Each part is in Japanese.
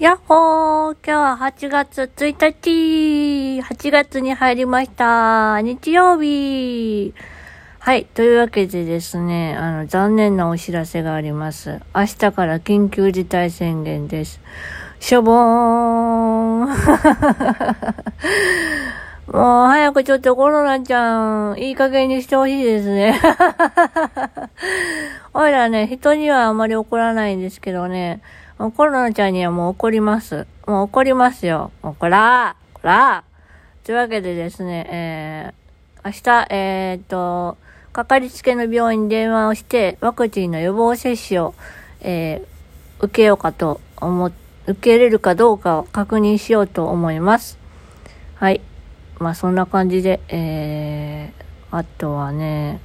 やっほー今日は8月1日 !8 月に入りました日曜日はい。というわけでですね、あの、残念なお知らせがあります。明日から緊急事態宣言です。しょぼーん もう早くちょっとコロナちゃん、いい加減にしてほしいですね。おいらね、人にはあまり怒らないんですけどね、コロナちゃんにはもう怒ります。もう怒りますよ。もうこらーこらーというわけでですね、えー、明日、えー、っと、かかりつけの病院に電話をして、ワクチンの予防接種を、えー、受けようかと思、受けれるかどうかを確認しようと思います。はい。まあそんな感じで、えー、あとはね、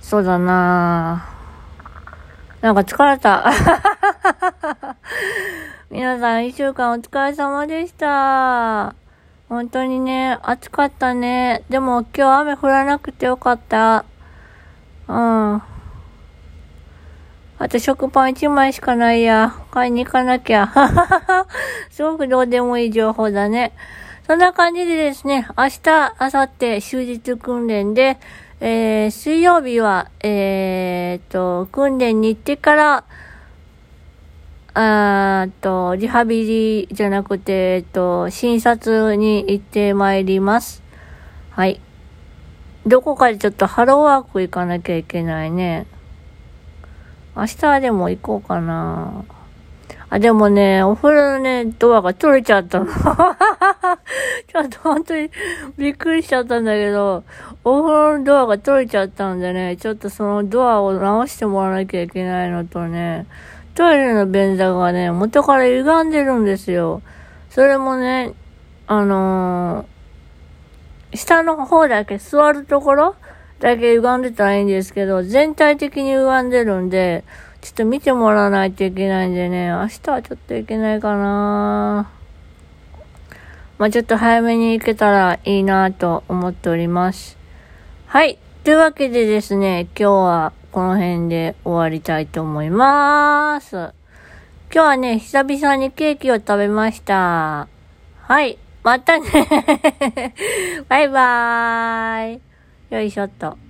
そうだなぁ。なんか疲れた。皆さん一週間お疲れ様でした。本当にね、暑かったね。でも今日雨降らなくてよかった。うん。あと食パン1枚しかないや。買いに行かなきゃ。すごくどうでもいい情報だね。そんな感じでですね、明日、明後日、終日訓練で、えー、水曜日は、えー、と、訓練に行ってから、あと、リハビリじゃなくて、えっと、診察に行ってまいります。はい。どこかでちょっとハローワーク行かなきゃいけないね。明日はでも行こうかな。あ、でもね、お風呂のね、ドアが取れちゃったの。ちょっと本当にびっくりしちゃったんだけど、お風呂のドアが取れちゃったんでね、ちょっとそのドアを直してもらわなきゃいけないのとね、トイレの便座がね、元から歪んでるんですよ。それもね、あのー、下の方だけ座るところだけ歪んでたらいいんですけど、全体的に歪んでるんで、ちょっと見てもらわないといけないんでね、明日はちょっといけないかな。ぁまあちょっと早めに行けたらいいなと思っております。はい。というわけでですね、今日はこの辺で終わりたいと思います。今日はね、久々にケーキを食べました。はい。またね バイバーイ。よいしょっと。